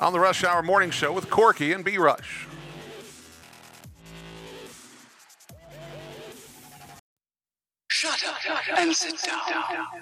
on the Rush Hour Morning Show with Corky and B Rush. Shut up and sit down.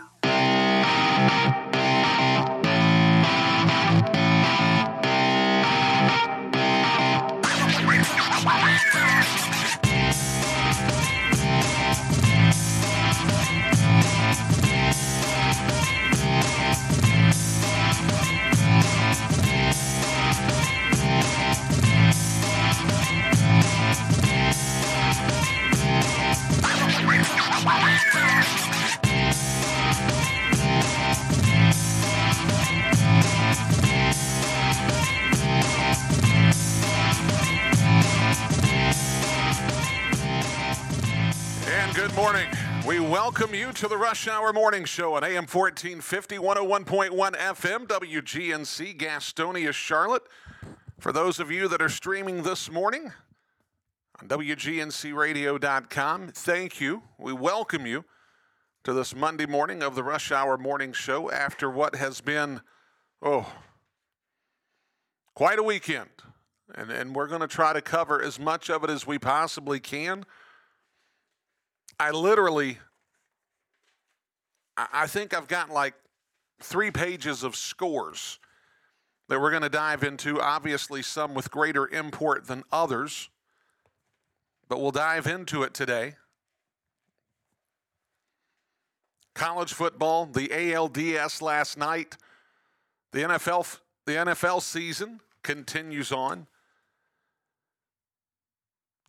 Good morning. We welcome you to the Rush Hour Morning Show on AM 1450, 101.1 FM, WGNC, Gastonia, Charlotte. For those of you that are streaming this morning on WGNCradio.com, thank you. We welcome you to this Monday morning of the Rush Hour Morning Show after what has been, oh, quite a weekend. And, and we're going to try to cover as much of it as we possibly can. I literally, I think I've got like three pages of scores that we're going to dive into. Obviously, some with greater import than others, but we'll dive into it today. College football, the ALDS last night, the NFL, the NFL season continues on.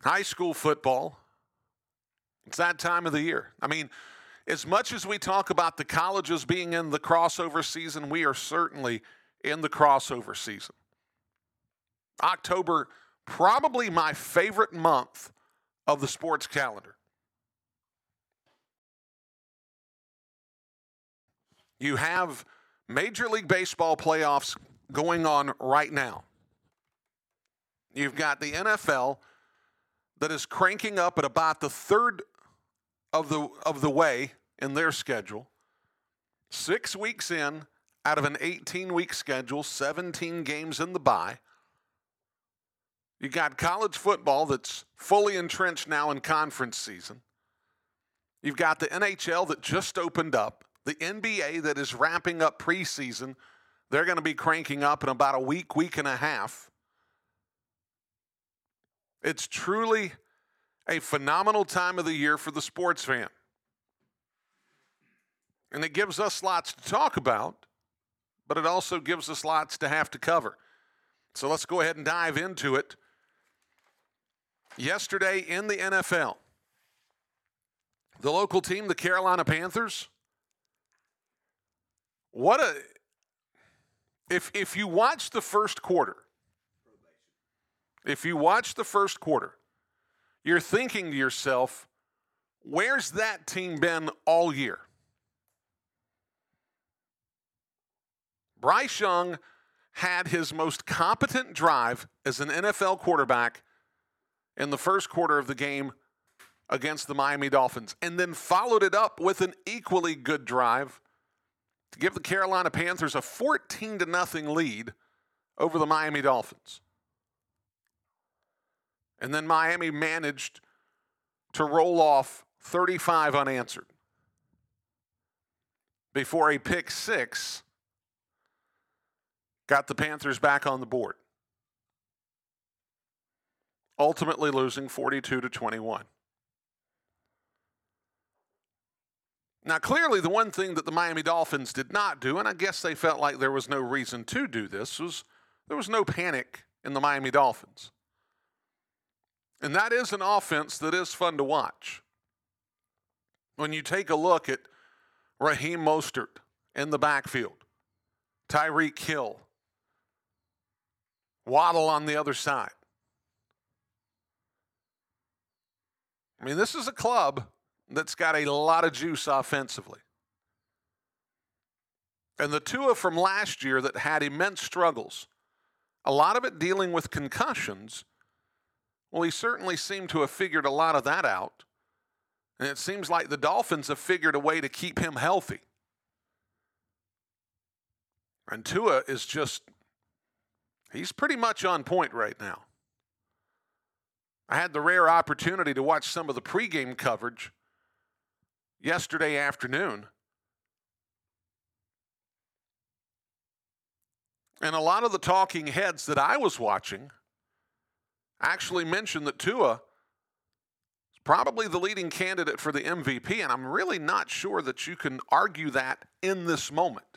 High school football, it's that time of the year. I mean, as much as we talk about the colleges being in the crossover season, we are certainly in the crossover season. October, probably my favorite month of the sports calendar. You have Major League Baseball playoffs going on right now. You've got the NFL that is cranking up at about the third of the of the way in their schedule. 6 weeks in out of an 18 week schedule, 17 games in the bye. You got college football that's fully entrenched now in conference season. You've got the NHL that just opened up, the NBA that is wrapping up preseason. They're going to be cranking up in about a week, week and a half. It's truly a phenomenal time of the year for the sports fan. And it gives us lots to talk about, but it also gives us lots to have to cover. So let's go ahead and dive into it. Yesterday in the NFL, the local team, the Carolina Panthers, what a if if you watch the first quarter, if you watch the first quarter, you're thinking to yourself, where's that team been all year? Bryce Young had his most competent drive as an NFL quarterback in the first quarter of the game against the Miami Dolphins, and then followed it up with an equally good drive to give the Carolina Panthers a 14 to nothing lead over the Miami Dolphins. And then Miami managed to roll off 35 unanswered before a pick six got the Panthers back on the board. Ultimately losing 42 to 21. Now, clearly, the one thing that the Miami Dolphins did not do, and I guess they felt like there was no reason to do this, was there was no panic in the Miami Dolphins. And that is an offense that is fun to watch. When you take a look at Raheem Mostert in the backfield, Tyreek Hill, Waddle on the other side. I mean, this is a club that's got a lot of juice offensively. And the Tua from last year that had immense struggles, a lot of it dealing with concussions, well, he certainly seemed to have figured a lot of that out. And it seems like the Dolphins have figured a way to keep him healthy. And Tua is just, he's pretty much on point right now. I had the rare opportunity to watch some of the pregame coverage yesterday afternoon. And a lot of the talking heads that I was watching actually mentioned that Tua is probably the leading candidate for the MVP, and I'm really not sure that you can argue that in this moment.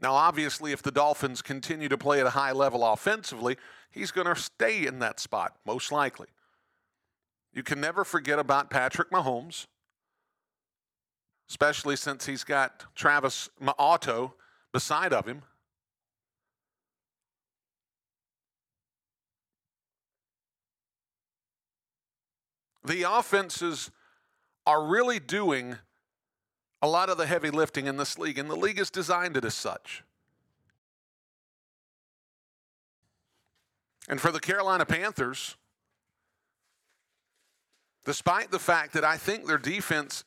Now, obviously, if the Dolphins continue to play at a high level offensively, he's going to stay in that spot, most likely. You can never forget about Patrick Mahomes, especially since he's got Travis Otto beside of him. The offenses are really doing a lot of the heavy lifting in this league, and the league has designed it as such. And for the Carolina Panthers, despite the fact that I think their defense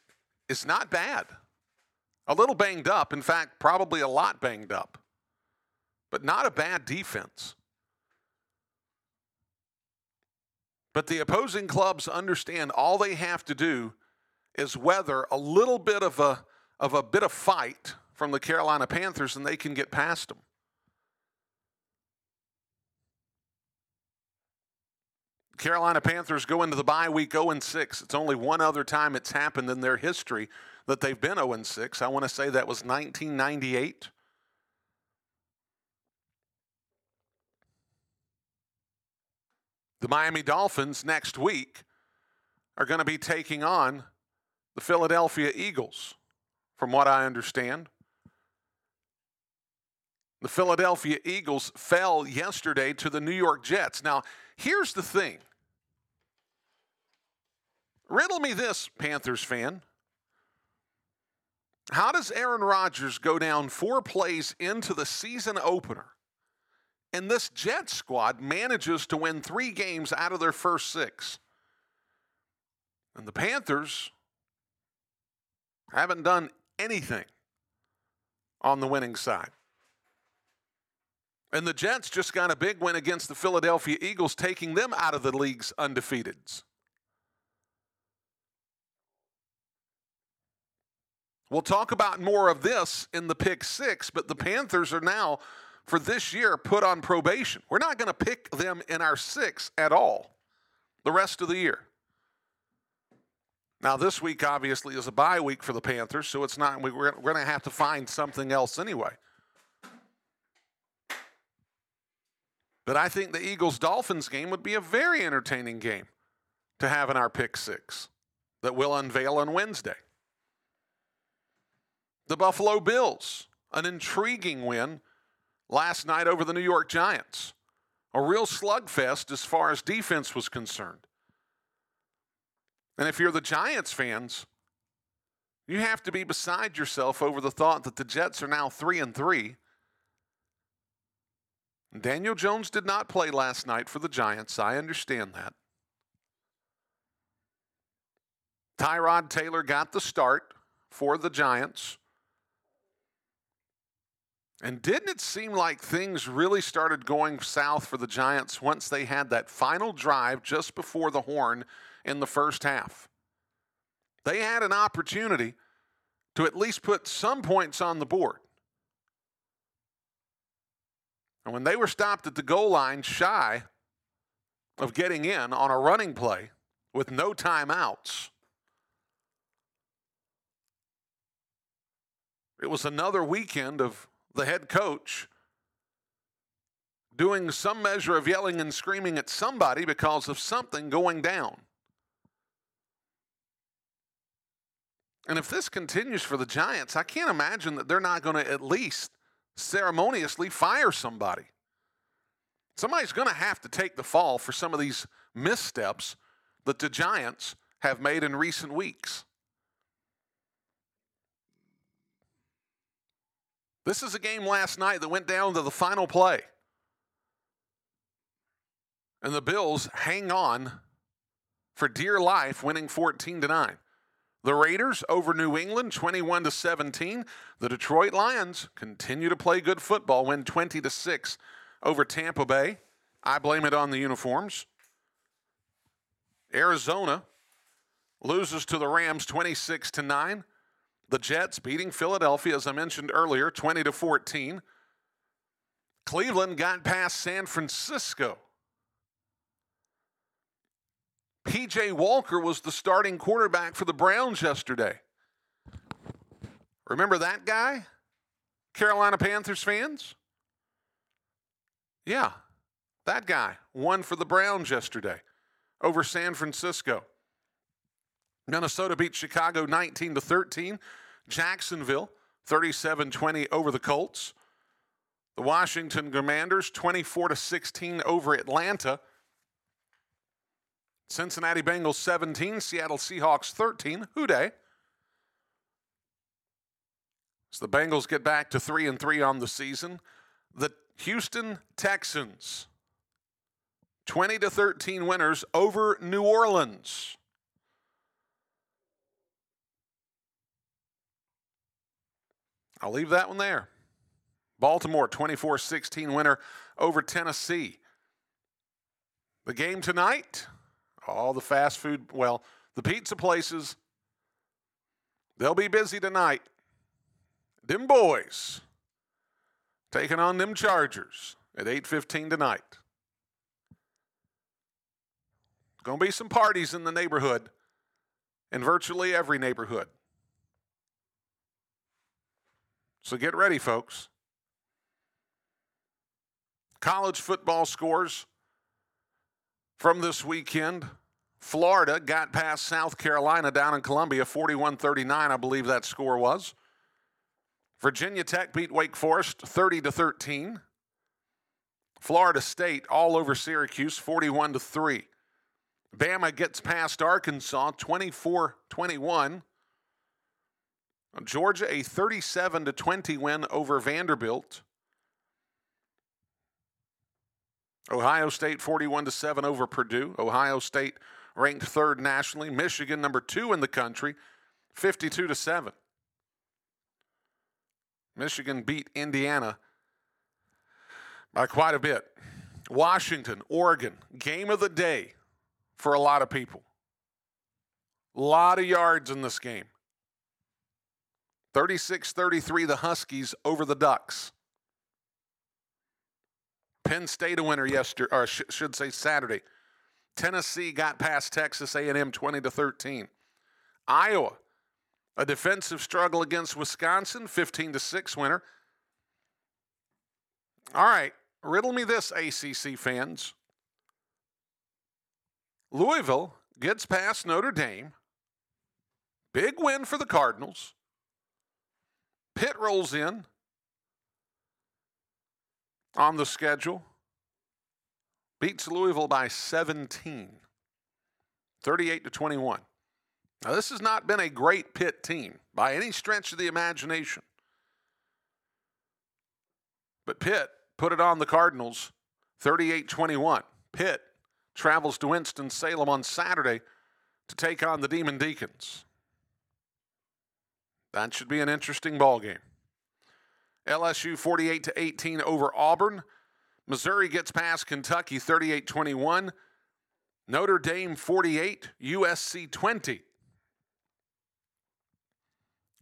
is not bad, a little banged up, in fact, probably a lot banged up, but not a bad defense. But the opposing clubs understand all they have to do is weather a little bit of a of a bit of fight from the Carolina Panthers and they can get past them. Carolina Panthers go into the bye week 0 6. It's only one other time it's happened in their history that they've been 0 6. I want to say that was 1998. The Miami Dolphins next week are going to be taking on the Philadelphia Eagles, from what I understand. The Philadelphia Eagles fell yesterday to the New York Jets. Now, here's the thing Riddle me this, Panthers fan. How does Aaron Rodgers go down four plays into the season opener, and this Jet squad manages to win three games out of their first six? And the Panthers haven't done anything on the winning side. And the Jets just got a big win against the Philadelphia Eagles, taking them out of the league's undefeateds. We'll talk about more of this in the pick six, but the Panthers are now, for this year, put on probation. We're not going to pick them in our six at all the rest of the year. Now, this week obviously is a bye week for the Panthers, so it's not, we're, going to have to find something else anyway. But I think the Eagles Dolphins game would be a very entertaining game to have in our pick six that we'll unveil on Wednesday. The Buffalo Bills, an intriguing win last night over the New York Giants. A real slugfest as far as defense was concerned. And if you're the Giants fans, you have to be beside yourself over the thought that the Jets are now 3 and 3. Daniel Jones did not play last night for the Giants. I understand that. Tyrod Taylor got the start for the Giants. And didn't it seem like things really started going south for the Giants once they had that final drive just before the horn in the first half? They had an opportunity to at least put some points on the board. And when they were stopped at the goal line shy of getting in on a running play with no timeouts, it was another weekend of the head coach doing some measure of yelling and screaming at somebody because of something going down. And if this continues for the Giants, I can't imagine that they're not going to at least ceremoniously fire somebody. Somebody's going to have to take the fall for some of these missteps that the Giants have made in recent weeks. This is a game last night that went down to the final play. And the Bills hang on for dear life, winning 14 to 9. The Raiders over New England 21 to 17. The Detroit Lions continue to play good football, win 20 to 6 over Tampa Bay. I blame it on the uniforms. Arizona loses to the Rams 26 to 9. The Jets beating Philadelphia as I mentioned earlier 20 to 14. Cleveland got past San Francisco. PJ Walker was the starting quarterback for the Browns yesterday. Remember that guy? Carolina Panthers fans? Yeah, that guy won for the Browns yesterday over San Francisco. Minnesota beat Chicago 19 to 13. Jacksonville 37-20 over the Colts. The Washington Commanders 24 to 16 over Atlanta. Cincinnati Bengals 17, Seattle Seahawks 13. Who Dey? So the Bengals get back to 3 and 3 on the season. The Houston Texans 20 to 13 winners over New Orleans. I'll leave that one there. Baltimore 24 16 winner over Tennessee. The game tonight, all the fast food, well, the pizza places, they'll be busy tonight. Them boys taking on them Chargers at 8:15 tonight. Going to be some parties in the neighborhood, in virtually every neighborhood. So get ready, folks. College football scores from this weekend. Florida got past South Carolina down in Columbia, 41 39, I believe that score was. Virginia Tech beat Wake Forest 30 to 13. Florida State all over Syracuse 41 to 3. Bama gets past Arkansas 24 21. Georgia a 37 to 20 win over Vanderbilt. Ohio State 41 to 7 over Purdue. Ohio State ranked 3rd nationally. Michigan number 2 in the country 52 to 7. Michigan beat Indiana by quite a bit. Washington, Oregon, game of the day for a lot of people. A lot of yards in this game. 36 33, the Huskies over the Ducks. Penn State a winner yesterday, or sh- should say Saturday. Tennessee got past Texas A&M 20 to 13. Iowa, a defensive struggle against Wisconsin, 15 to 6 winner. All right, riddle me this, ACC fans. Louisville gets past Notre Dame. Big win for the Cardinals. Pitt rolls in on the schedule. Beats Louisville by 17, 38 to 21. Now, this has not been a great Pitt team by any stretch of the imagination. But Pitt put it on the Cardinals 38 21. Pitt travels to Winston-Salem on Saturday to take on the Demon Deacons. That should be an interesting ball game. LSU 48 to 18 over Auburn. Missouri gets past Kentucky 38-21. Notre Dame 48, USC 20.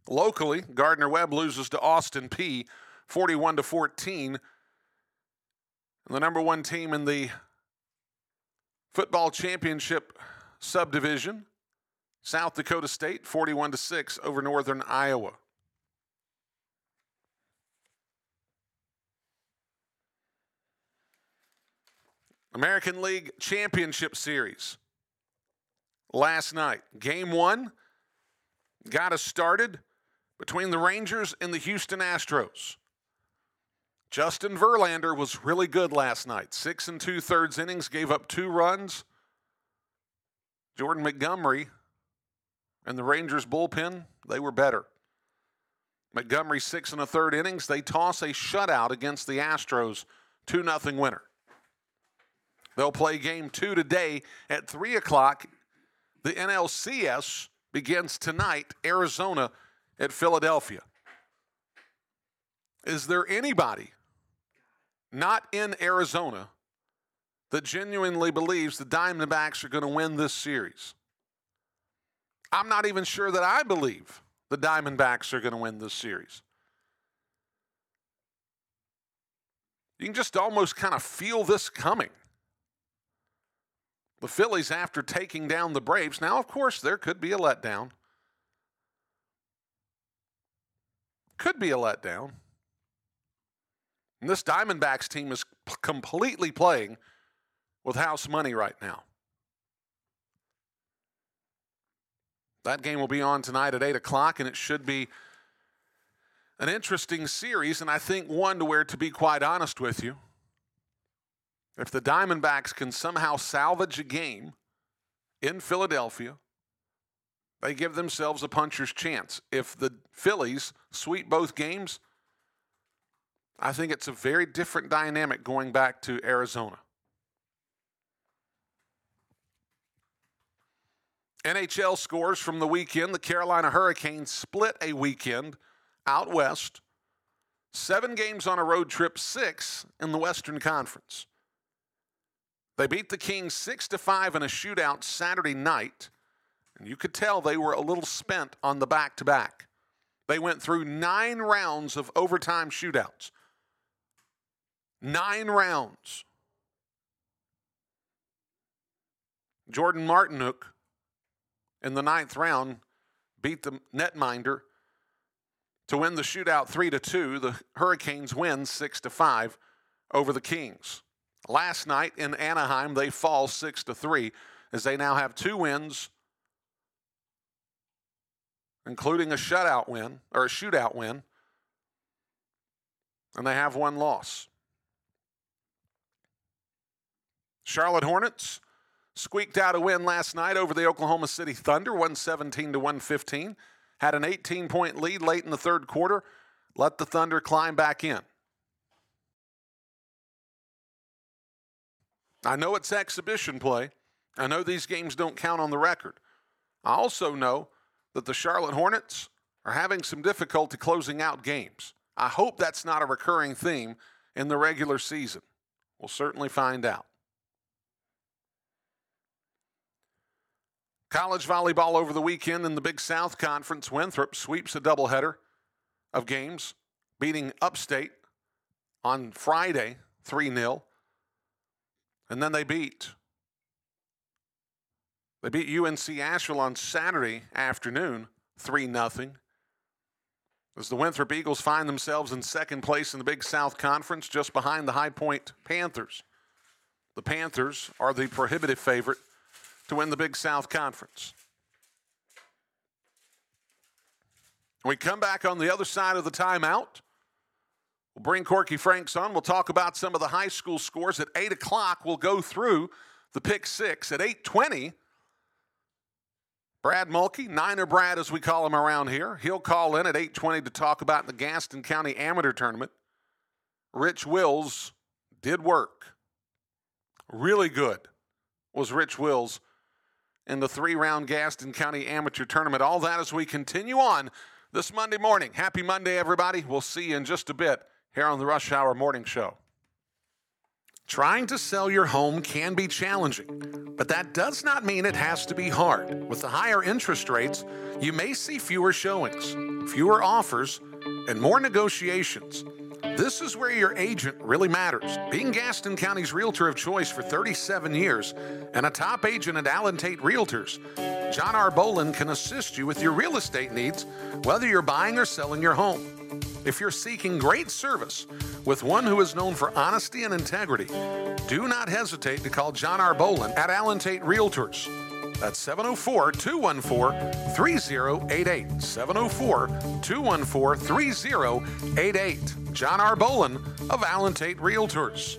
Locally, Gardner Webb loses to Austin Peay 41 to 14. And the number 1 team in the football championship subdivision, South Dakota State 41 to 6 over Northern Iowa. American League Championship Series last night. Game 1 got us started between the Rangers and the Houston Astros. Justin Verlander was really good last night. Six and two thirds innings, gave up two runs. Jordan Montgomery and the Rangers bullpen, they were better. Montgomery six and a third innings. They toss a shutout against the Astros, 2 nothing winner. They'll play game two today at 3 o'clock. The NLCS begins tonight, Arizona at Philadelphia. Is there anybody not in Arizona that genuinely believes the Diamondbacks are going to win this series? I'm not even sure that I believe the Diamondbacks are going to win this series. You can just almost kind of feel this coming. The Phillies, after taking down the Braves, now, of course, there could be a letdown. Could be a letdown. And this Diamondbacks team is p- completely playing with house money right now. That game will be on tonight at 8 o'clock, and it should be an interesting series, and I think one to where, to be quite honest with you, if the Diamondbacks can somehow salvage a game in Philadelphia, they give themselves a puncher's chance. If the Phillies sweep both games, I think it's a very different dynamic going back to Arizona. NHL scores from the weekend. The Carolina Hurricanes split a weekend out west. Seven games on a road trip, six in the Western Conference. They beat the Kings 6 to 5 in a shootout Saturday night, and you could tell they were a little spent on the back to back. They went through nine rounds of overtime shootouts. Nine rounds. Jordan Martinook in the ninth round beat the netminder to win the shootout 3 to 2. The Hurricanes win 6 to 5 over the Kings. Last night in Anaheim, they fall 6 to 3 as they now have two wins, including a shutout win or a shootout win, and they have one loss. Charlotte Hornets squeaked out a win last night over the Oklahoma City Thunder, 117 to 115. Had an 18 point lead late in the third quarter. Let the Thunder climb back in. I know it's exhibition play. I know these games don't count on the record. I also know that the Charlotte Hornets are having some difficulty closing out games. I hope that's not a recurring theme in the regular season. We'll certainly find out. College volleyball over the weekend in the Big South Conference. Winthrop sweeps a doubleheader of games, beating Upstate on Friday 3 0. And then they beat they beat UNC Asheville on Saturday afternoon 3 0. As the Winthrop Eagles find themselves in second place in the Big South Conference, just behind the High Point Panthers. The Panthers are the prohibitive favorite to win the Big South Conference. We come back on the other side of the timeout. We'll bring Corky Franks on. We'll talk about some of the high school scores at 8 o'clock. We'll go through the pick six. At 820, Brad Mulkey, Niner Brad as we call him around here, he'll call in at 820 to talk about the Gaston County Amateur Tournament. Rich Wills did work. Really good was Rich Wills in the three round Gaston County Amateur Tournament. All that as we continue on this Monday morning. Happy Monday, everybody. We'll see you in just a bit here on the Rush Hour Morning Show. Trying to sell your home can be challenging, but that does not mean it has to be hard. With the higher interest rates, you may see fewer showings, fewer offers, and more negotiations. This is where your agent really matters. Being Gaston County's realtor of choice for 37 years and a top agent at Allen Tate Realtors, John R. Bolin can assist you with your real estate needs, whether you're buying or selling your home. If you're seeking great service with one who is known for honesty and integrity, do not hesitate to call John R. Bolin at Allen Tate Realtors. That's 704 214 3088. 704 214 3088. John R. Bolin of Allen Tate Realtors.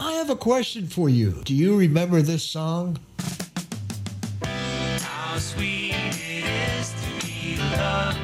I have a question for you. Do you remember this song? How sweet it is to be loved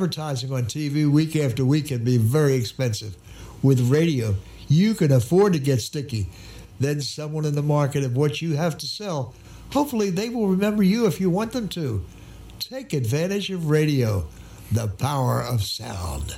on TV week after week can be very expensive. With radio, you can afford to get sticky. Then someone in the market of what you have to sell, hopefully they will remember you if you want them to. Take advantage of radio, the power of sound.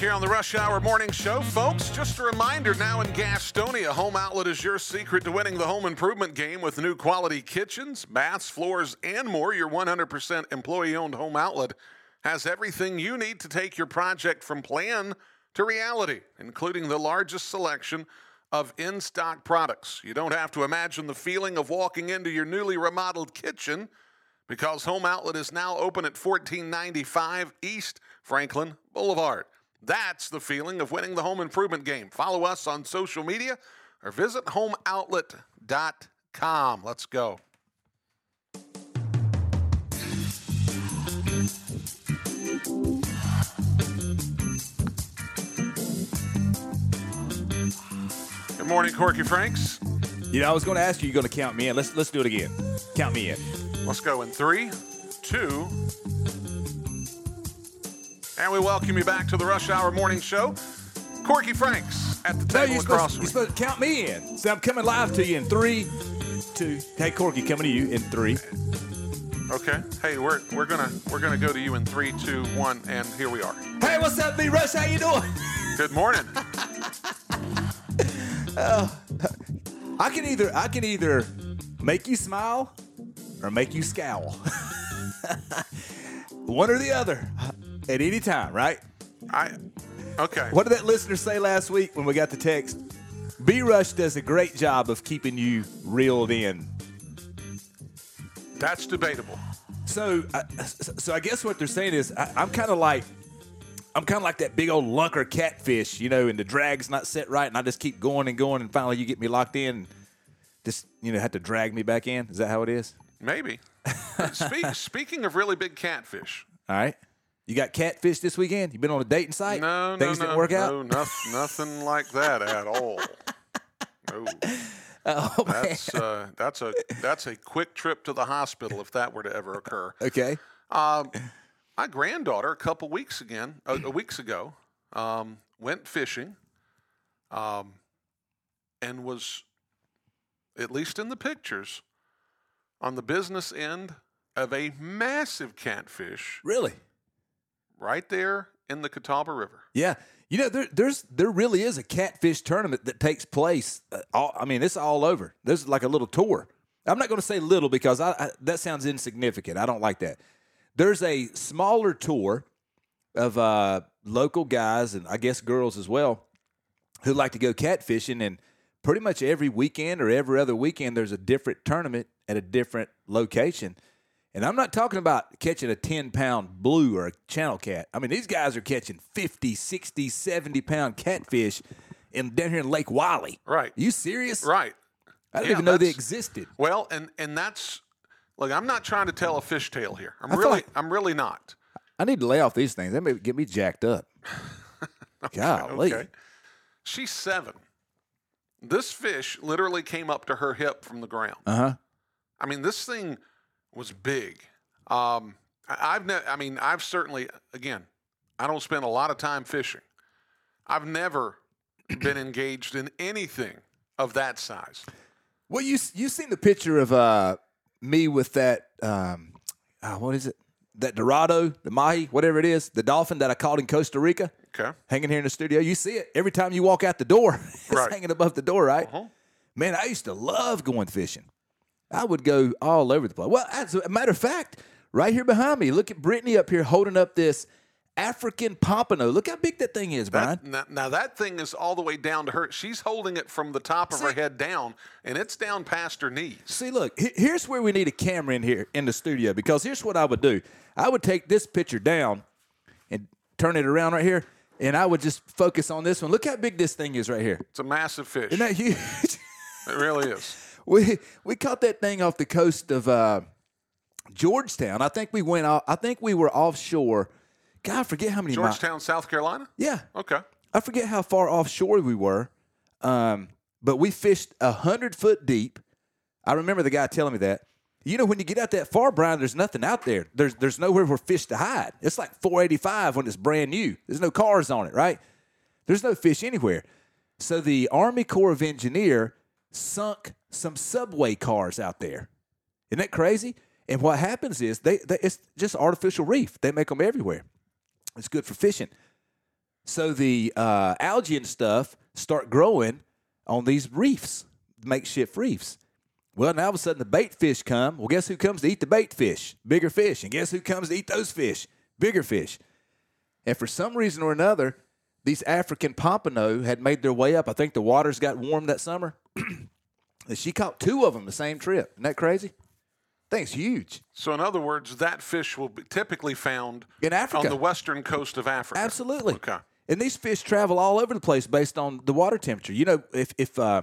here on the Rush Hour Morning Show, folks, just a reminder now in Gastonia, Home Outlet is your secret to winning the home improvement game with new quality kitchens, baths, floors, and more. Your 100% employee owned home outlet has everything you need to take your project from plan to reality, including the largest selection of in stock products. You don't have to imagine the feeling of walking into your newly remodeled kitchen because Home Outlet is now open at 1495 East Franklin Boulevard. That's the feeling of winning the home improvement game. Follow us on social media or visit homeoutlet.com. Let's go. Good morning, Corky Franks. You know, I was going to ask you. You're going to count me in. Let's let's do it again. Count me in. Let's go in three, two, and we welcome you back to the Rush Hour Morning Show. Corky Franks at the No, table you're across supposed, you're supposed to count me in. So I'm coming live to you in three, two. Hey, Corky, coming to you in three. Okay. Hey, we're we're gonna we're gonna go to you in three, two, one, and here we are. Hey, what's up, B Rush? How you doing? Good morning. Uh, I can either I can either make you smile or make you scowl. One or the other at any time, right? I okay. What did that listener say last week when we got the text? B Rush does a great job of keeping you reeled in. That's debatable. So, I, so I guess what they're saying is I, I'm kind of like I'm kind of like that big old lunker catfish, you know, and the drag's not set right, and I just keep going and going, and finally you get me locked in, and just you know have to drag me back in. Is that how it is? Maybe. Speak, speaking of really big catfish. All right. You got catfish this weekend? You been on a dating site? No, no, Things no, didn't work no, out. nothing, nothing like that at all. No. Oh. That's uh, that's a that's a quick trip to the hospital if that were to ever occur. Okay. Um, my granddaughter, a couple weeks again, uh, weeks ago, um, went fishing, um, and was, at least in the pictures, on the business end of a massive catfish Really? Right there in the Catawba River. Yeah. You know, there, there's there really is a catfish tournament that takes place. Uh, all, I mean, it's all over. There's like a little tour. I'm not going to say little because I, I, that sounds insignificant. I don't like that. There's a smaller tour of uh, local guys and I guess girls as well who like to go catfishing, and pretty much every weekend or every other weekend there's a different tournament at a different location. And I'm not talking about catching a 10 pound blue or a channel cat. I mean, these guys are catching 50, 60, 70 pound catfish in, down here in Lake Wylie. Right. you serious? Right. I didn't Yeah, even know they existed. Well, and and that's look. I'm not trying to tell a fish tale here. I'm I really, like- I'm really not. I need to lay off these things. They may get me jacked up. Golly. Okay. She's seven. This fish literally came up to her hip from the ground. Uh huh. I mean, this thing was big. Um, I- I've ne- I mean, I've certainly again, I don't spend a lot of time fishing. I've never been engaged in anything of that size. Well, you you seen the picture of uh me with that um uh, what is it? That Dorado, the mahi, whatever it is, the dolphin that I caught in Costa Rica, Okay. hanging here in the studio. You see it every time you walk out the door. it's Right. hanging above the door, right? Uh-huh. Man, I used to love going fishing. I would go all over the place. Well, as a matter of fact, right here behind me, look at Brittany up here holding up this African pompano. Look how big that thing is, Brian. That, now, now that thing is all the way down to her. She's holding it from the top of her head down, and it's down past her knees. See, look, here's where we need a camera in here in the studio because here's what I would do. I would take this picture down and turn it around right here, and I would just focus on this one. Look how big this thing is right here. It's a massive fish. Isn't that huge? it really is. we we caught that thing off the coast of uh, Georgetown. I think we went. Off, I think we were offshore. God, I forget how many. Georgetown, South Carolina. yeah, Okay. I forget how far offshore we were, um, but we fished a hundred foot deep. I remember the guy telling me that. You know, when you get out that far, Brian, there's nothing out there. There's there's nowhere for fish to hide. It's like 485 when it's brand new. There's no cars on it, right? There's no fish anywhere. So the Army Corps of Engineer sunk some subway cars out there. Isn't that crazy? And what happens is they, they it's just artificial reef. They make them everywhere. It's good for fishing. So the uh, algae and stuff start growing on these reefs, makeshift reefs. Well, now all of a sudden the bait fish come. Well, guess who comes to eat the bait fish? Bigger fish. And guess who comes to eat those fish? Bigger fish. And for some reason or another, these African pompano had made their way up. I think the waters got warm that summer. and she caught two of them the same trip. Isn't that crazy? Thing's huge. So, in other words, that fish will be typically found In Africa. on the western coast of Africa. Absolutely. Okay. And these fish travel all over the place based on the water temperature. You know, if if uh,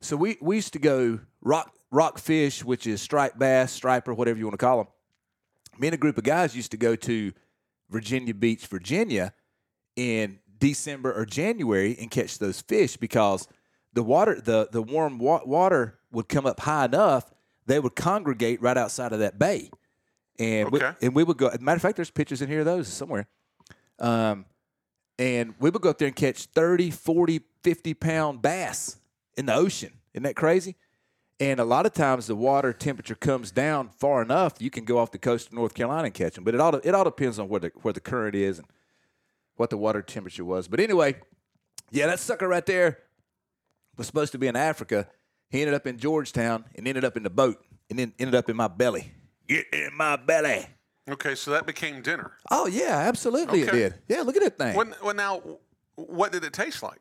so, we we used to go rock rock fish, which is striped bass, striper, whatever you want to call them. Me and a group of guys used to go to Virginia Beach, Virginia, in December or January and catch those fish because the water the the warm wa- water would come up high enough they would congregate right outside of that bay. And we, and we would go. Matter of fact, there's pictures in here of those somewhere. Um, and we would go up there and catch 30, 40, 50 pound bass in the ocean. Isn't that crazy? And a lot of times the water temperature comes down far enough, you can go off the coast of North Carolina and catch them. But it all it all depends on where the where the current is and what the water temperature was. But anyway, yeah, that sucker right there was supposed to be in Africa. He ended up in Georgetown and ended up in the boat and then ended up in my belly. Get in my belly. Okay, so that became dinner. Oh yeah, absolutely it did. Yeah, look at that thing. When, well, now, what did it taste like?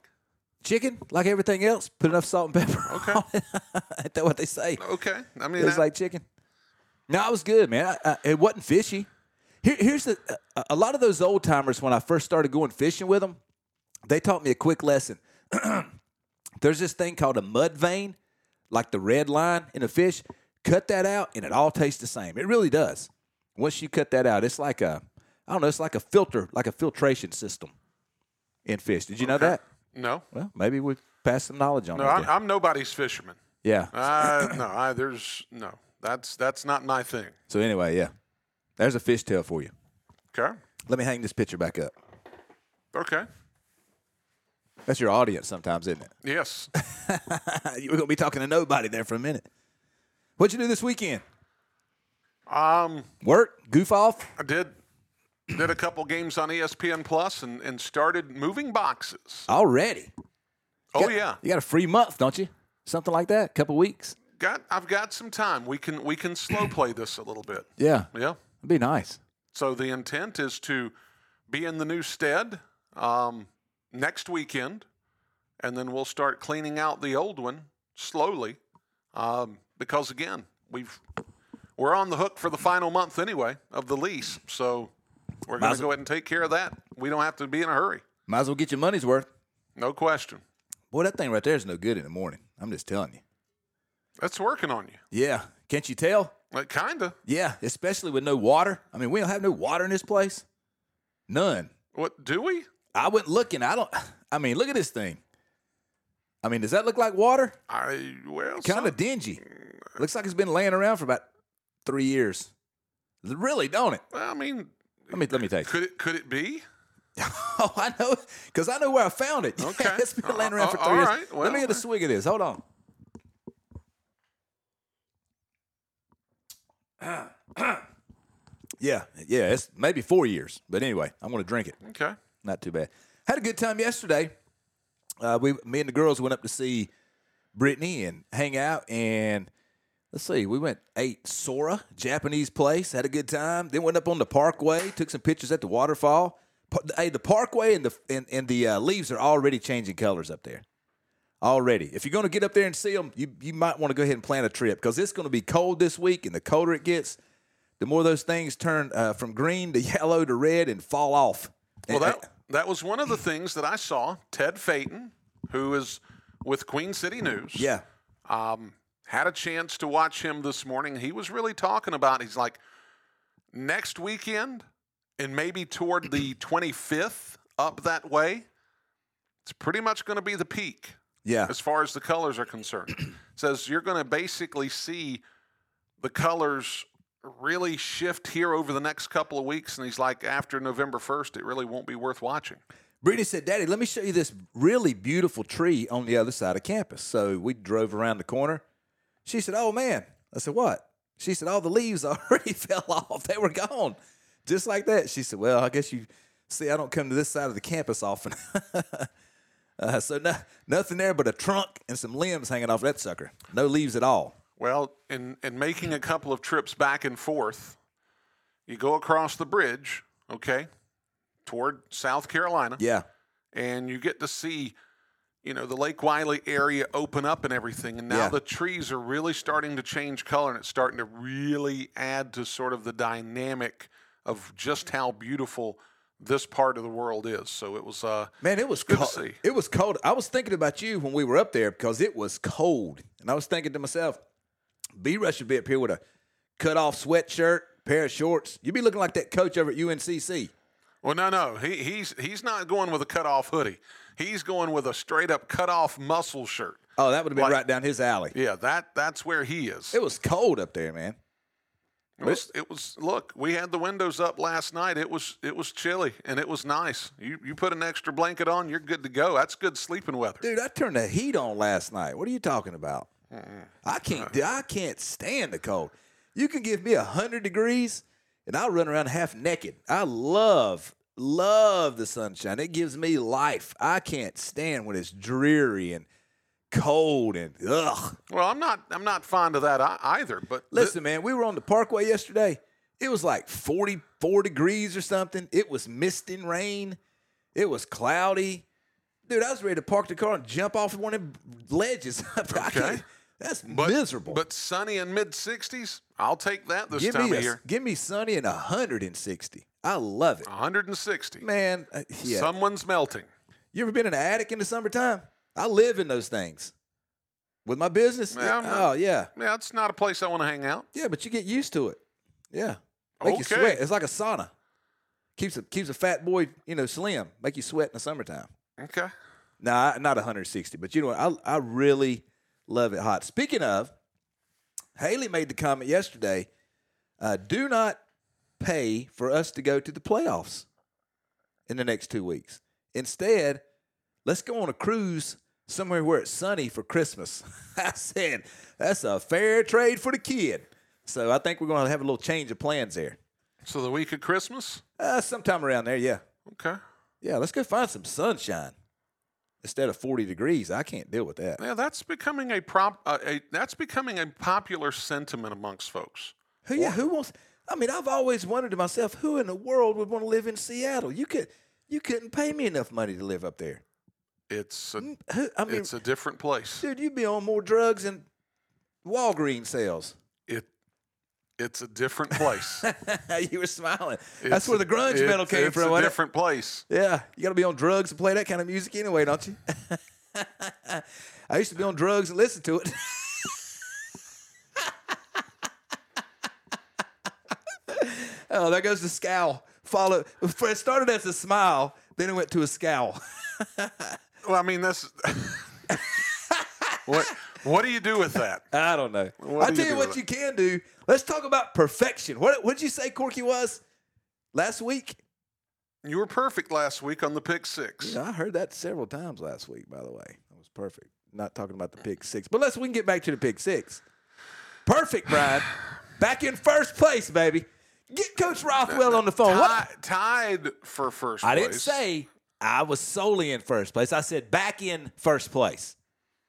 Chicken, like everything else, put enough salt and pepper. Okay. on it. Ain't that what they say? Okay, I mean, It was like chicken. No, it was good, man. I, I, it wasn't fishy. Here, here's the a, a lot of those old timers when I first started going fishing with them, they taught me a quick lesson. There's this thing called a mud vein, like the red line in a fish. Cut that out, and it all tastes the same. It really does. Once you cut that out, it's like a I don't know. It's like a filter, like a filtration system in fish. Did you know Okay. that? no. Well, maybe we pass some knowledge on No. I'm, I'm nobody's fisherman. yeah. Uh, no, I, there's no. That's that's not my thing. So anyway, yeah. There's a fish tale for you. Okay. Let me hang this picture back up. Okay. That's your audience sometimes, isn't it? Yes. We're gonna be talking to nobody there for a minute. What'd you do this weekend? Um, Work? Goof off? I did did a couple games on ESPN Plus and, and started moving boxes. Already? Oh Got- yeah. You got a free month, don't you? Something like that. a couple weeks. Got I've got some time. We can we can slow play this a little bit. Yeah. Yeah. It'd be nice. So the intent is to be in the new stead um, next weekend, and then we'll start cleaning out the old one slowly, um, because again we've we're on the hook for the final month anyway of the lease. So we're going to go ahead and take care of that. We don't have to be in a hurry. Might as well get your money's worth. No question. Boy, that thing right there is no good in the morning. I'm just telling you. That's working on you. Yeah. Can't you tell? Like kinda. Yeah, especially with no water. I mean, we don't have no water in this place. None. What do we? I went looking. I don't. I mean, look at this thing. I mean, does that look like water? I well Kind of dingy. Looks like it's been laying around for about three years. Really, don't it? Well, I mean, Let me let me it. could it could it be? Oh, I know, because I know where I found it. Okay. it's been laying around for Uh, three all years. right. let me get a swig of this. Hold on. yeah, yeah, it's maybe four years, but anyway, I'm gonna drink it. Okay. Not too bad. Had a good time yesterday. Uh, we, me and the girls went up to see Brittany and hang out, and let's see, we went ate Sora, Japanese place, had a good time. Then went up on the Parkway, took some pictures at the waterfall. Hey, the Parkway and the and, and the uh, leaves are already changing colors up there. Already, if you're going to get up there and see them, you you might want to go ahead and plan a trip because it's going to be cold this week, and the colder it gets, the more those things turn uh, from green to yellow to red and fall off. Well, that that was one of the things that I saw. Ted Phaeton, who is with Queen City News, yeah. um, had a chance to watch him this morning. He was really talking about. He's like, next weekend, and maybe toward the 25th up that way, it's pretty much going to be the peak Yeah. as far as the colors are concerned. Says you're going to basically see the colors really shift here over the next couple of weeks. And he's like, after November 1st, it really won't be worth watching. Brittany said, Daddy, let me show you this really beautiful tree on the other side of campus. So we drove around the corner. She said, Oh, man. I said, What? She said, All the leaves already fell off. They were gone. Just like that. She said, Well, I guess you see, I don't come to this side of the campus often. uh, so no, nothing there but a trunk and some limbs hanging off that sucker. No leaves at all. Well, in, in making a couple of trips back and forth, you go across the bridge, okay, toward South Carolina, Yeah. and you get to see, you know, the Lake Wylie area open up and everything. And now Yeah. the trees are really starting to change color, and it's starting to really add to sort of the dynamic of just how beautiful this part of the world is. So it was, uh, Man, it was good cold. It was cold. I was thinking about you when we were up there because it was cold, and I was thinking to myself, B Rush should be up here with a cut off sweatshirt, pair of shorts. You'd be looking like that coach over at UNCC. Well, no, no, he, he's he's not going with a cut off hoodie. He's going with a straight up cut off muscle shirt. Oh, that would have been Like- right down his alley. Yeah, that that's where he is. It was cold up there, man. It was, it was. Look, we had the windows up last night. It was it was chilly and it was nice. You you put an extra blanket on, you're good to go. That's good sleeping weather. Dude, I turned the heat on last night. What are you talking about? I can't. I can't stand the cold. You can give me a hundred degrees, and I'll run around half naked. I love, love the sunshine. It gives me life. I can't stand when it's dreary and cold and ugh. Well, I'm not I'm not fond of that either. But Listen, man, we were on the parkway yesterday. It was like 44 degrees or something. It was misting rain. It was cloudy. Dude, I was ready to park the car and jump off one of them ledges. I Okay. That's but, miserable. But sunny in mid 60s, I'll take that this give time me of a, year. give me sunny and 160. I love it. 160. Man, uh, yeah. Someone's melting. you ever been in an attic in the summertime? I live in those things. With my business? Yeah, I'm oh, yeah. Yeah, it's not a place I want to hang out. Yeah, but you get used to it. Yeah. Make you sweat. It's like a sauna. Keeps a keeps a fat boy, you know, slim. Make you sweat in the summertime. Okay. Nah, not 160, but you know what? I, I really love it hot. Speaking of, Haley made the comment yesterday uh, do not pay for us to go to the playoffs in the next two weeks. Instead, let's go on a cruise somewhere where it's sunny for Christmas. I said, that's a fair trade for the kid. So I think we're going to have a little change of plans there. So the week of Christmas? Uh, sometime around there, yeah. Okay. Yeah, let's go find some sunshine instead of 40 degrees. I can't deal with that. Yeah, that's becoming a prop. Uh, a, that's becoming a popular sentiment amongst folks. Who, yeah, who wants? I mean, I've always wondered to myself, who in the world would want to live in Seattle? You could, you couldn't pay me enough money to live up there. It's a, I mean, it's a different place. dude, you'd be on more drugs than Walgreens sales. It it's a different place. you were smiling. That's where the grunge it- metal came it's from. It's a it? different place. Yeah, you got to be on drugs to play that kind of music anyway, don't you? I used to be on drugs and listen to it. oh, there goes the scowl. Follow. It started as a smile, then it went to a scowl. Well, I mean, that's what what do you do with that? I don't know. What I do tell you you what you can do. Let's talk about perfection. What did you say Corky was last week? You were perfect last week on the pick six. Yeah, I heard that several times last week. By the way, that was perfect. Not talking about the pick six, but let's we can get back to the pick six. Perfect, Brian. Back in first place, baby. Get Coach Rothwell on the phone. Tied for first. I didn't say I was solely in first place. I said back in first place.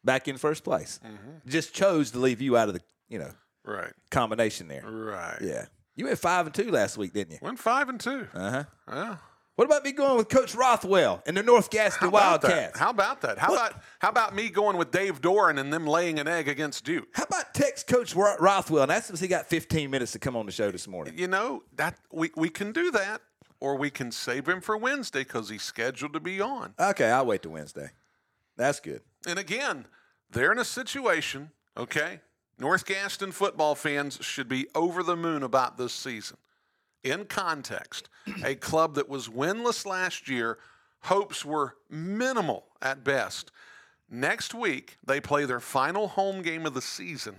Back in first place. Mm-hmm. Just chose to leave you out of the you know right. combination there. Right. Yeah, you went five and two last week, didn't you? Went five and two. Uh huh. Yeah. What about me going with Coach Rothwell and the North Gaston about that? Wildcats? How about that? How What? about how about me going with Dave Doeren and them laying an egg against Duke? How about text Coach Rothwell and ask him if he got 15 minutes to come on the show this morning? You know that we we can do that, or we can save him for Wednesday because he's scheduled to be on. Okay, I'll wait till Wednesday. That's good. And again, they're in a situation. Okay, North Gaston football fans should be over the moon about this season. In context, a club that was winless last year, hopes were minimal at best. Next week, they play their final home game of the season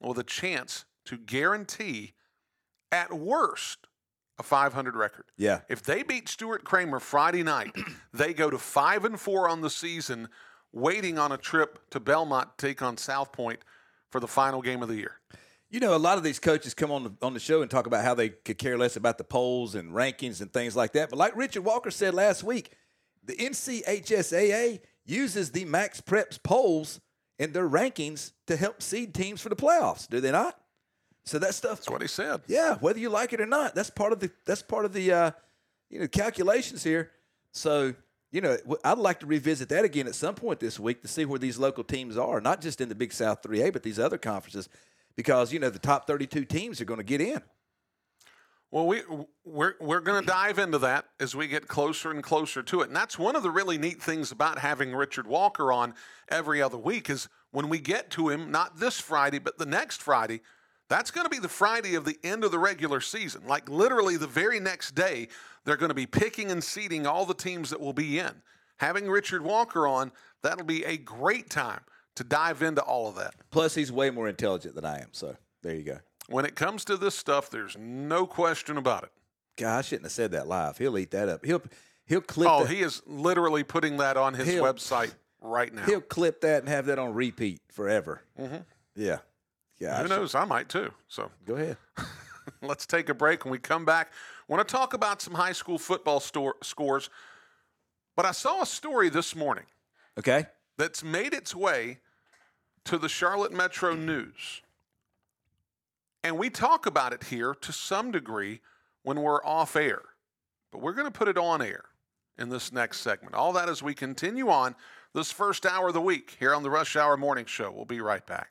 with a chance to guarantee, at worst, a 500 record. Yeah. If they beat Stuart Cramer Friday night, they go to five and four on the season, waiting on a trip to Belmont to take on South Point for the final game of the year. You know, a lot of these coaches come on the, on the show and talk about how they could care less about the polls and rankings and things like that. But like Richard Walker said last week, the NCHSAA uses the Max Preps polls and their rankings to help seed teams for the playoffs. Do they not? So that stuff. That's what he said. Yeah, whether you like it or not, that's part of the that's part of the uh, you know calculations here. So you know, I'd like to revisit that again at some point this week to see where these local teams are, not just in the Big South 3A, but these other conferences, because you know the top 32 teams are going to get in. Well, we we're we're going to dive into that as we get closer and closer to it, and that's one of the really neat things about having Richard Walker on every other week is when we get to him, not this Friday, but the next Friday. That's going to be the Friday of the end of the regular season. Like literally the very next day, they're going to be picking and seeding all the teams that will be in. Having Richard Walker on, that'll be a great time to dive into all of that. Plus, he's way more intelligent than I am. So there you go. When it comes to this stuff, there's no question about it. God, I shouldn't have said that live. He'll eat that up. He'll he'll clip. Oh, that, he is literally putting that on his He'll- website right now. he'll clip that and have that on repeat forever. Mm-hmm. Yeah. Who knows? I might too. So Go ahead. let's take a break. When we come back, I want to talk about some high school football store, scores. But I saw a story this morning Okay. that's made its way to the Charlotte Metro News. And we talk about it here to some degree when we're off air. But we're going to put it on air in this next segment. All that as we continue on this first hour of the week here on the Rush Hour Morning Show. We'll be right back.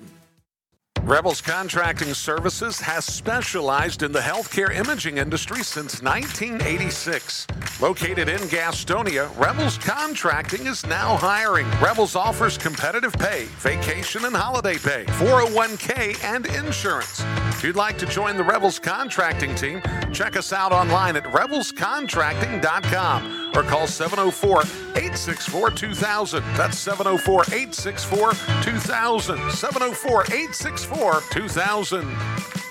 Rebels Contracting Services has specialized in the healthcare imaging industry since 1986. Located in Gastonia, Rebels Contracting is now hiring. Rebels offers competitive pay, vacation and holiday pay, 401k, and insurance. If you'd like to join the Rebels Contracting team, check us out online at rebelscontracting.com or call 704 864 2000. That's 704 864 2000. 704 864 2000.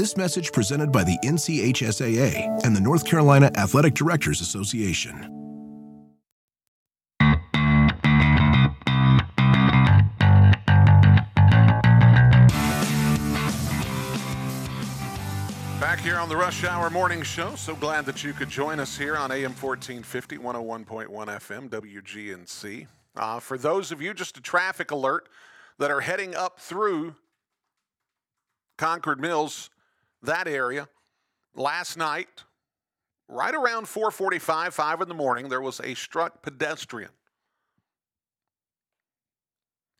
This message presented by the NCHSAA and the North Carolina Athletic Directors Association. Back here on the Rush Hour Morning Show. So glad that you could join us here on AM 1450, 101.1 FM, WGNC. Uh, for those of you, just a traffic alert that are heading up through Concord Mills, that area, last night, right around 4:45, 5 in the morning, there was a struck pedestrian.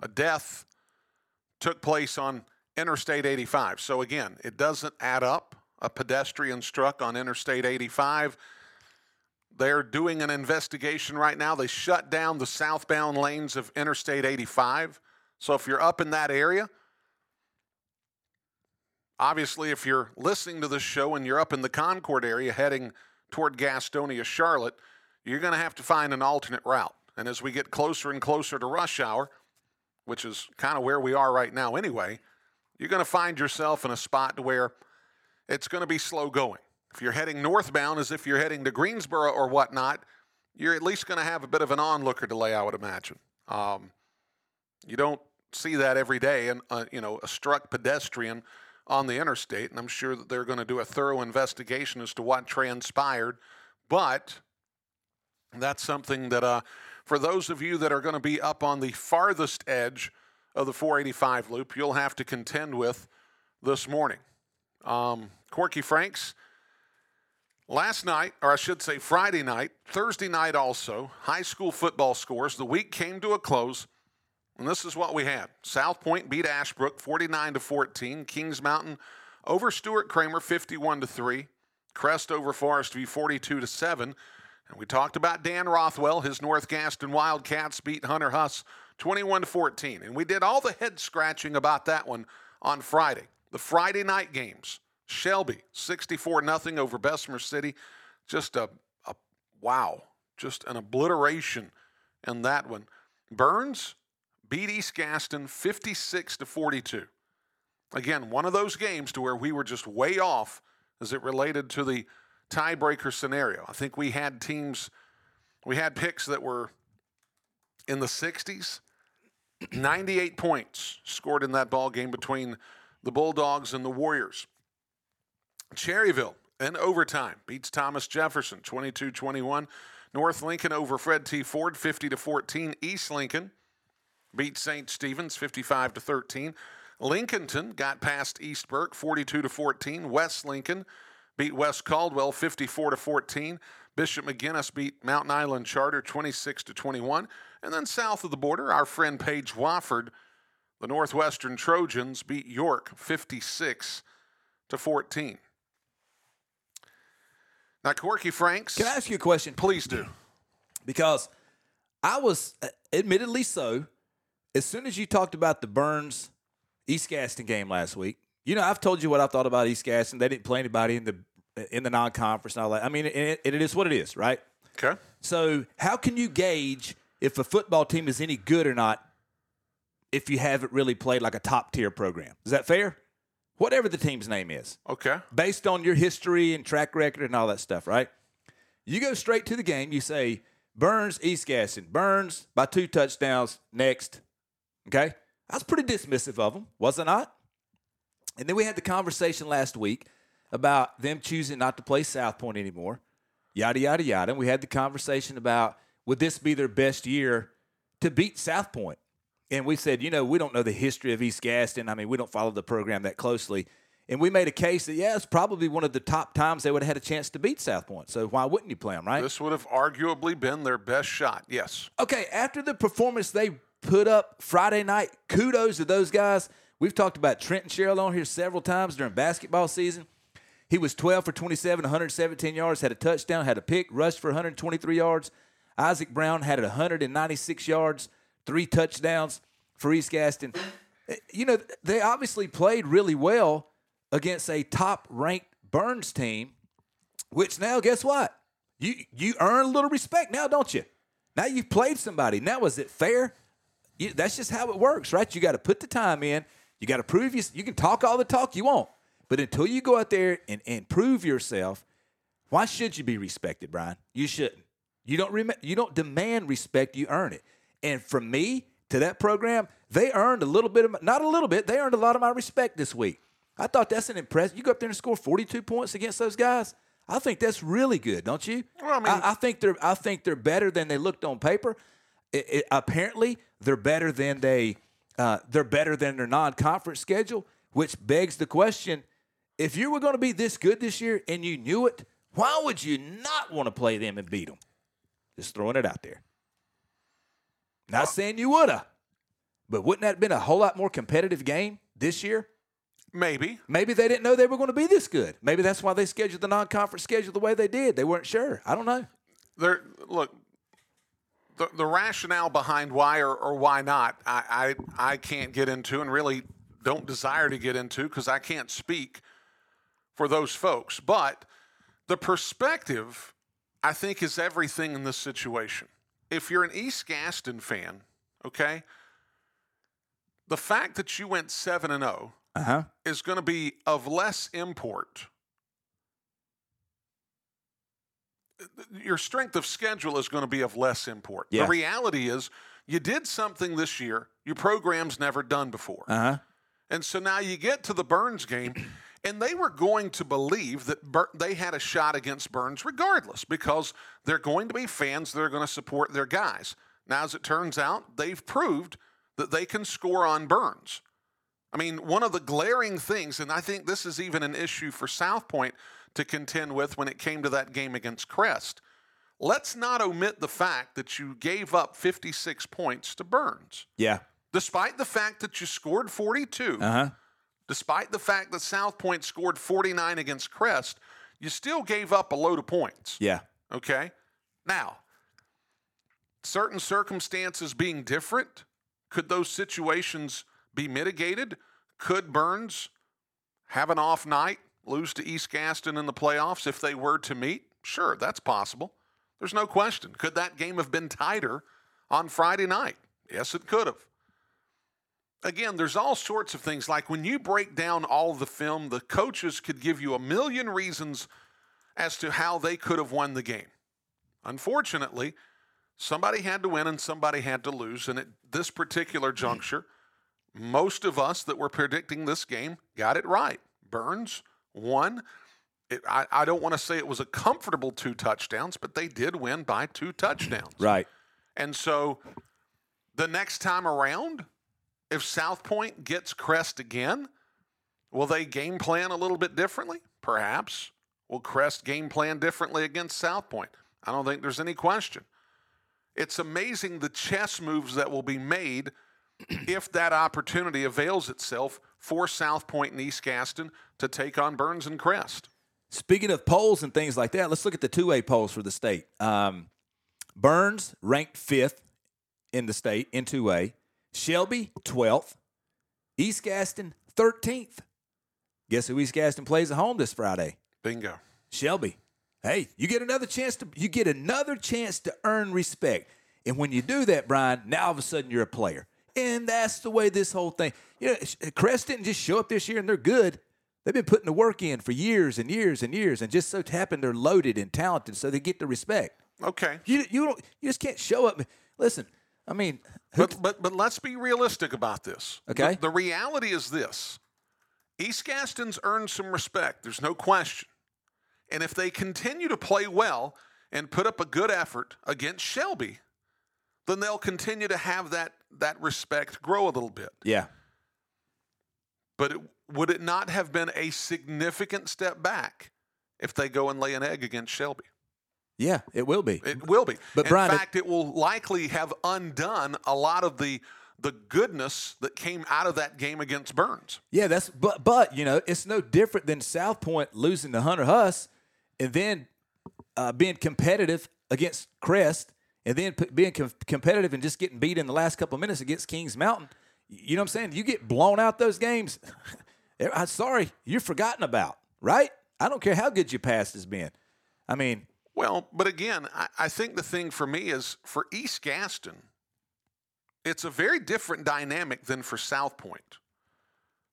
A death took place on Interstate 85. So again, it doesn't add up. A pedestrian struck on Interstate 85. They're doing an investigation right now. They shut down the southbound lanes of Interstate 85. So if you're up in that area, obviously, if you're listening to this show and you're up in the Concord area heading toward Gastonia, Charlotte, you're going to have to find an alternate route. And as we get closer and closer to rush hour, which is kind of where we are right now anyway, you're going to find yourself in a spot to where it's going to be slow going. If you're heading northbound, as if you're heading to Greensboro or whatnot, you're at least going to have a bit of an onlooker delay, I would imagine. Um, you don't see that every day, and uh, you know a struck pedestrian on the interstate, and I'm sure that they're going to do a thorough investigation as to what transpired. But that's something that, uh, for those of you that are going to be up on the farthest edge of the 485 loop, you'll have to contend with this morning. Um, Corky Franks, last night, or I should say Friday night, Thursday night also, high school football scores. The week came to a close, and this is what we had. South Point beat Ashbrook 49 to 14. Kings Mountain over Stuart Cramer 51 to 3. Crest over Forest View 42 to 7. And we talked about Dan Rothwell. His North Gaston Wildcats beat Hunter Huss 21 to 14. And we did all the head scratching about that one on Friday. The Friday night games. Shelby 64 nothing over Bessemer City. Just a, a wow. Just an obliteration in that one. Burns beat East Gaston 56 to 42. Again, one of those games to where we were just way off as it related to the tiebreaker scenario. I think we had teams, we had picks that were in the 60s. 98 points scored in that ball game between the Bulldogs and the Warriors. Cherryville in overtime beats Thomas Jefferson 22 21. North Lincoln over Fred T. Foard 50 to 14. East Lincoln beat St. Stephen's 55 to 13. Lincolnton got past East Burke 42 to 14. West Lincoln beat West Caldwell 54 to 14. Bishop McGuinness beat Mountain Island Charter 26 to 21. And then south of the border, our friend Paige Wofford, the Northwestern Trojans beat York 56 to 14. Now, Corky Franks. Can I ask you a question? Please do. Because I was, uh, admittedly so, as soon as you talked about the Burns East Gaston game last week, you know, I've told you what I thought about East Gaston. They didn't play anybody in the in the non-conference and all that. I mean, it, it is what it is, right? Okay. So, how can you gauge if a football team is any good or not if you haven't really played like a top tier program? Is that fair? Whatever the team's name is, Okay. based on your history and track record and all that stuff, right? You go straight to the game. You say Burns, East Gaston, Burns by two touchdowns. Next, okay. I was pretty dismissive of them, was I not? And then we had the conversation last week about them choosing not to play South Point anymore, yada yada yada. And we had the conversation about would this be their best year to beat South Point? And we said, you know, we don't know the history of East Gaston. I mean, we don't follow the program that closely. And we made a case that, yeah, it's probably one of the top times they would have had a chance to beat South Point. So why wouldn't you play them, right? This would have arguably been their best shot. Yes. Okay, after the performance they put up Friday night, kudos to those guys. We've talked about Trenton Sherrill on here several times during basketball season. He was 12 for 27, 117 yards, had a touchdown, had a pick, rushed for 123 yards. Isaac Brown had 196 yards, three touchdowns for East Gaston. Eh, you know, they obviously played really well against a top ranked Burns team, which now, guess what? You you earn a little respect now, don't you? Now you've played somebody. Now, is it fair? You, that's just how it works, right? You got to put the time in. You got to prove you. You can talk all the talk you want, but until you go out there and, and prove yourself, why should you be respected, Brian? You shouldn't. You don't rem- You don't demand respect. You earn it. And from me to that program, they earned a little bit of my- not a little bit. They earned a lot of my respect this week. I thought that's an impressive. You go up there and score 42 points against those guys. I think that's really good, don't you? Well, I mean- I, think they're I think they're better than they looked on paper. It- it- apparently, they're better than they uh, they're better than their non-conference schedule, which begs the question: If you were going to be this good this year and you knew it, why would you not want to play them and beat them? Just throwing it out there. Not saying you woulda, but wouldn't that have been a whole lot more competitive game this year? Maybe. Maybe they didn't know they were going to be this good. Maybe that's why they scheduled the non-conference schedule the way they did. They weren't sure. I don't know. There. Look. The, the rationale behind why or, or why not, I, I I can't get into, and really don't desire to get into because I can't speak for those folks. But the perspective, I think, is everything in this situation. If you're an East Gaston fan, okay, the fact that you went seven and zero Uh is going to be of less import. Your strength of schedule is going to be of less import. Yeah. The reality is, you did something this year your program's never done before. Uh huh. And so now you get to the Burns game, and they were going to believe that Bur- they had a shot against Burns regardless because they're going to be fans that are going to support their guys. Now, as it turns out, they've proved that they can score on Burns. I mean, one of the glaring things, and I think this is even an issue for South Point to contend with when it came to that game against Crest. Let's not omit the fact that you gave up 56 points to Burns. Yeah. Despite the fact that you scored 42, Uh huh. despite the fact that South Point scored 49 against Crest, you still gave up a load of points. Yeah. Okay? Now, certain circumstances being different, could those situations be mitigated? Could Burns have an off night, lose to East Gaston in the playoffs if they were to meet? Sure, that's possible. There's no question. Could that game have been tighter on Friday night? Yes, it could have. Again, there's all sorts of things. Like when you break down all the film, the coaches could give you a million reasons as to how they could have won the game. Unfortunately, somebody had to win and somebody had to lose. And at this particular juncture, most of us that were predicting this game got it right. Burns won. It, I, I don't want to say it was a comfortable two touchdowns, but they did win by two touchdowns. Right. And so the next time around, if South Point gets Crest again, will they game plan a little bit differently? Perhaps. Will Crest game plan differently against South Point? I don't think there's any question. It's amazing the chess moves that will be made if that opportunity avails itself for South Point and East Gaston to take on Burns and Crest. Speaking of polls and things like that, let's look at the two-way polls for the state. Um, Burns ranked fifth in the state in two-way. Shelby twelfth. East Gaston thirteenth. Guess who East Gaston plays at home this Friday? Bingo. Shelby. Hey, you get another chance to you get another chance to earn respect. And when you do that, Brian, now all of a sudden you're a player. And that's the way this whole thing. You know, Crest didn't just show up this year and they're good. They've been putting the work in for years and years and years, and just so happen they're loaded and talented, so they get the respect. Okay. You you don't you just can't show up. Listen, I mean, But, but but let's be realistic about this. Okay. The, the reality is this: East Gaston's earned some respect. There's no question. And if they continue to play well and put up a good effort against Shelby, then they'll continue to have that that respect grow a little bit. yeah, But it, would it not have been a significant step back if they go and lay an egg against Shelby? yeah, it will be. It will be. But in Brian, it- fact, it will likely have undone a lot of the the goodness that came out of that game against Burns. Yeah, that's but but you know it's no different than South Point losing to Hunter Huss, and then uh, being competitive against Crest, and then p- being com- competitive and just getting beat in the last couple of minutes against Kings Mountain. You know what I'm saying? You get blown out those games. Eh, I'm sorry, you're forgotten about, right? I don't care how good your past has been. I mean, Well, but again, I, I think the thing for me is for East Gaston, it's a very different dynamic than for South Point.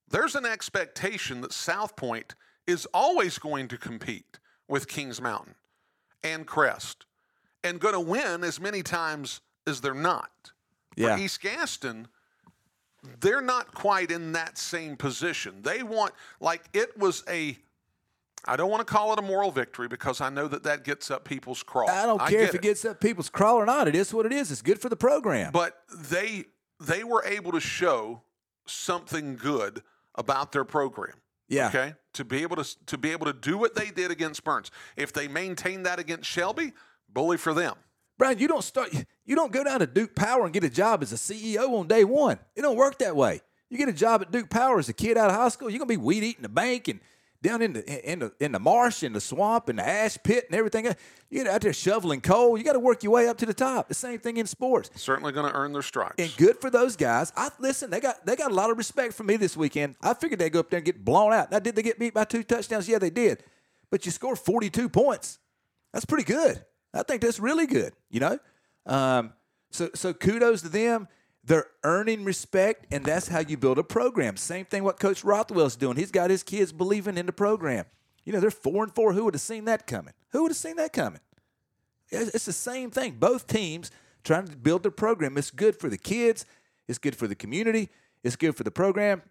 There's an expectation that South Point is always going to compete with Kings Mountain and Crest and going to win as many times as they're not. Yeah. For East Gaston, they're not quite in that same position. They want, like, it was a, I don't want to call it a moral victory because I know that that gets up people's craw. I don't care get if it gets up people's crawl or not. It is what it is. It's good for the program. But they they were able to show something good about their program. Yeah. Okay. To be able to to be able to do what they did against Burns. If they maintain that against Shelby, bully for them. Brian, you don't start. You don't go down to Duke Power and get a job as a CEO on day one. It don't work that way. You get a job at Duke Power as a kid out of high school. You're gonna be weed eating the bank and down in the in the in the marsh and the swamp and the ash pit and everything. You get out there shoveling coal. You got to work your way up to the top. The same thing in sports. Certainly going to earn their stripes. And good for those guys. I listen. They got they got a lot of respect for me this weekend. I figured they'd go up there and get blown out. Now, did they get beat by two touchdowns? Yeah, they did. But you scored 42 points. That's pretty good. I think that's really good. You know. Um, so so kudos to them. They're earning respect, and that's how you build a program. Same thing what Coach Rothwell's doing. He's got his kids believing in the program. You know, they're four and four. Who would have seen that coming? Who would have seen that coming? It's the same thing. Both teams trying to build their program. It's good for the kids. It's good for the community. It's good for the program.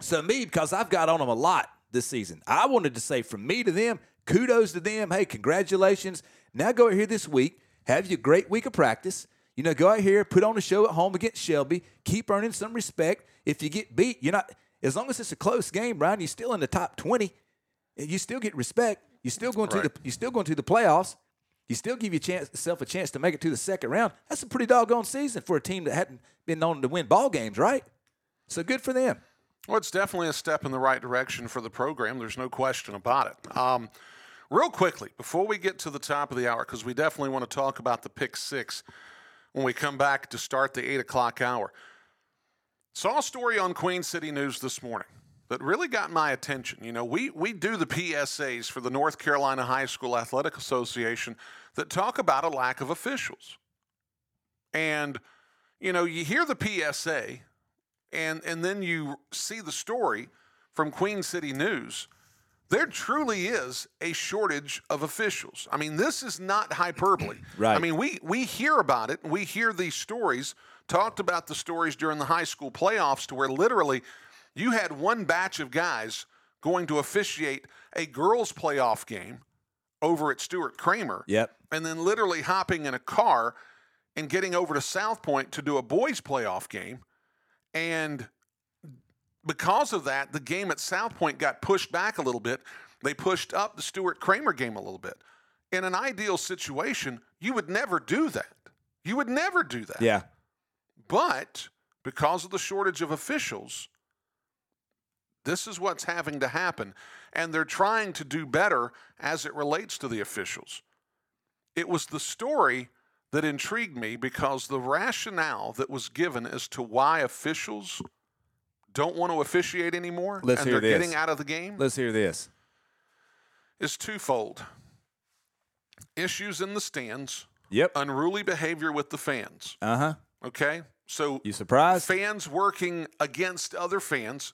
So me, because I've got on them a lot this season, I wanted to say from me to them, kudos to them. Hey, congratulations. Now go out here this week, have your great week of practice. You know, go out here, put on a show at home against Shelby, keep earning some respect. If you get beat, you're not as long as it's a close game, Brian, you're still in the top twenty. You still get respect. You're still going to the you're still going to the playoffs. You still give yourself a chance to make it to the second round. That's a pretty doggone season for a team that hadn't been known to win ball games, right? So good for them. Well, it's definitely a step in the right direction for the program. There's no question about it. Um, real quickly, before we get to the top of the hour, because we definitely want to talk about the pick six when we come back to start the eight o'clock hour. Saw a story on Queen City News this morning that really got my attention. You know, we, we do the PSAs for the North Carolina High School Athletic Association that talk about a lack of officials. And, you know, you hear the PSA and and then you see the story from Queen City News, there truly is a shortage of officials. I mean, this is not hyperbole. Right. I mean, we we hear about it, we hear these stories, talked about the stories during the high school playoffs to where literally you had one batch of guys going to officiate a girls playoff game over at Stuart Cramer Yep. and then literally hopping in a car and getting over to South Point to do a boys playoff game. And because of that, the game at South Point got pushed back a little bit. They pushed up the Stuart Cramer game a little bit. In an ideal situation, you would never do that. You would never do that. Yeah. But because of the shortage of officials, this is what's having to happen. And they're trying to do better as it relates to the officials. It was the story that intrigued me because the rationale that was given as to why officials don't want to officiate anymore Let's and hear they're this. getting out of the game Let's hear this. is twofold issues in the stands, Yep. unruly behavior with the fans. Uh huh. Okay? So You surprised? fans working against other fans,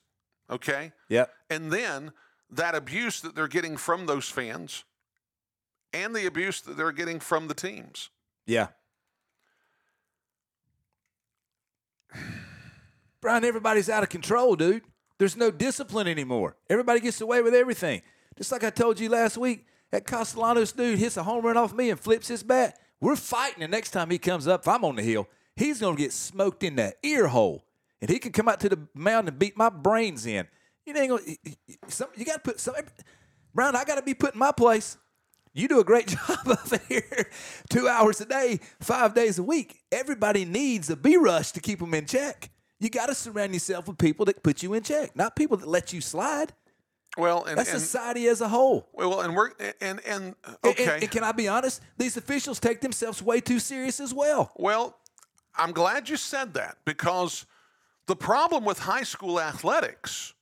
okay? Yep. And then that abuse that they're getting from those fans and the abuse that they're getting from the teams. Yeah. Brian, everybody's out of control, dude. There's no discipline anymore. Everybody gets away with everything. Just like I told you last week, that Castellanos dude hits a home run off me and flips his bat. We're fighting the next time he comes up. If I'm on the hill, he's going to get smoked in the ear hole. And he can come out to the mound and beat my brains in. You ain't gonna, some, you got to put some, Brian, I got to be put in my place. You do a great job of here, two hours a day, five days a week. Everybody needs a B rush to keep them in check. You got to surround yourself with people that put you in check, not people that let you slide. Well, and, That's and society as a whole. well, and we're and and okay. And, and can I be honest? These officials take themselves way too serious as well. Well, I'm glad you said that because the problem with high school athletics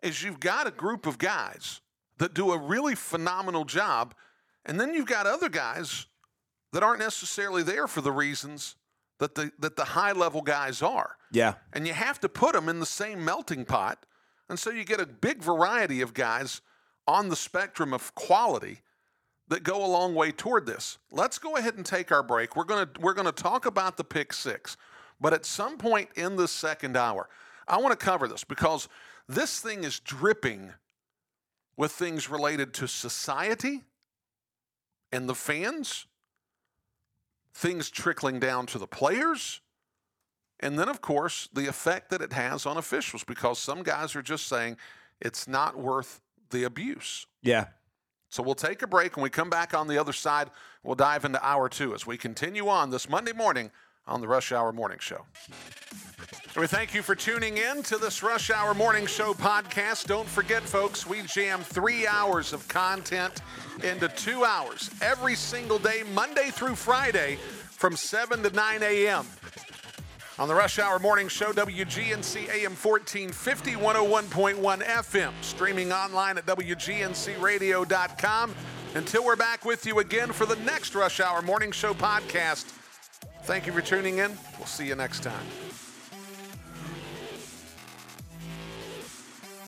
is you've got a group of guys that do a really phenomenal job, and then you've got other guys that aren't necessarily there for the reasons that the that the high level guys are. Yeah. And you have to put them in the same melting pot. And so you get a big variety of guys on the spectrum of quality that go a long way toward this. Let's go ahead and take our break. We're going to we're going to talk about the pick 6. But at some point in the second hour, I want to cover this because this thing is dripping with things related to society and the fans, things trickling down to the players, and then, of course, the effect that it has on officials because some guys are just saying it's not worth the abuse. Yeah. So we'll take a break. When we come back on the other side, we'll dive into hour two as we continue on this Monday morning on the Rush Hour Morning Show. We thank you for tuning in to this Rush Hour Morning Show podcast. Don't forget, folks, we jam three hours of content into two hours every single day, Monday through Friday, from 7 to 9 a.m. On the Rush Hour Morning Show, WGNC AM 1450, 101.1 FM, streaming online at WGNCradio.com. Until we're back with you again for the next Rush Hour Morning Show podcast. Thank you for tuning in. We'll see you next time.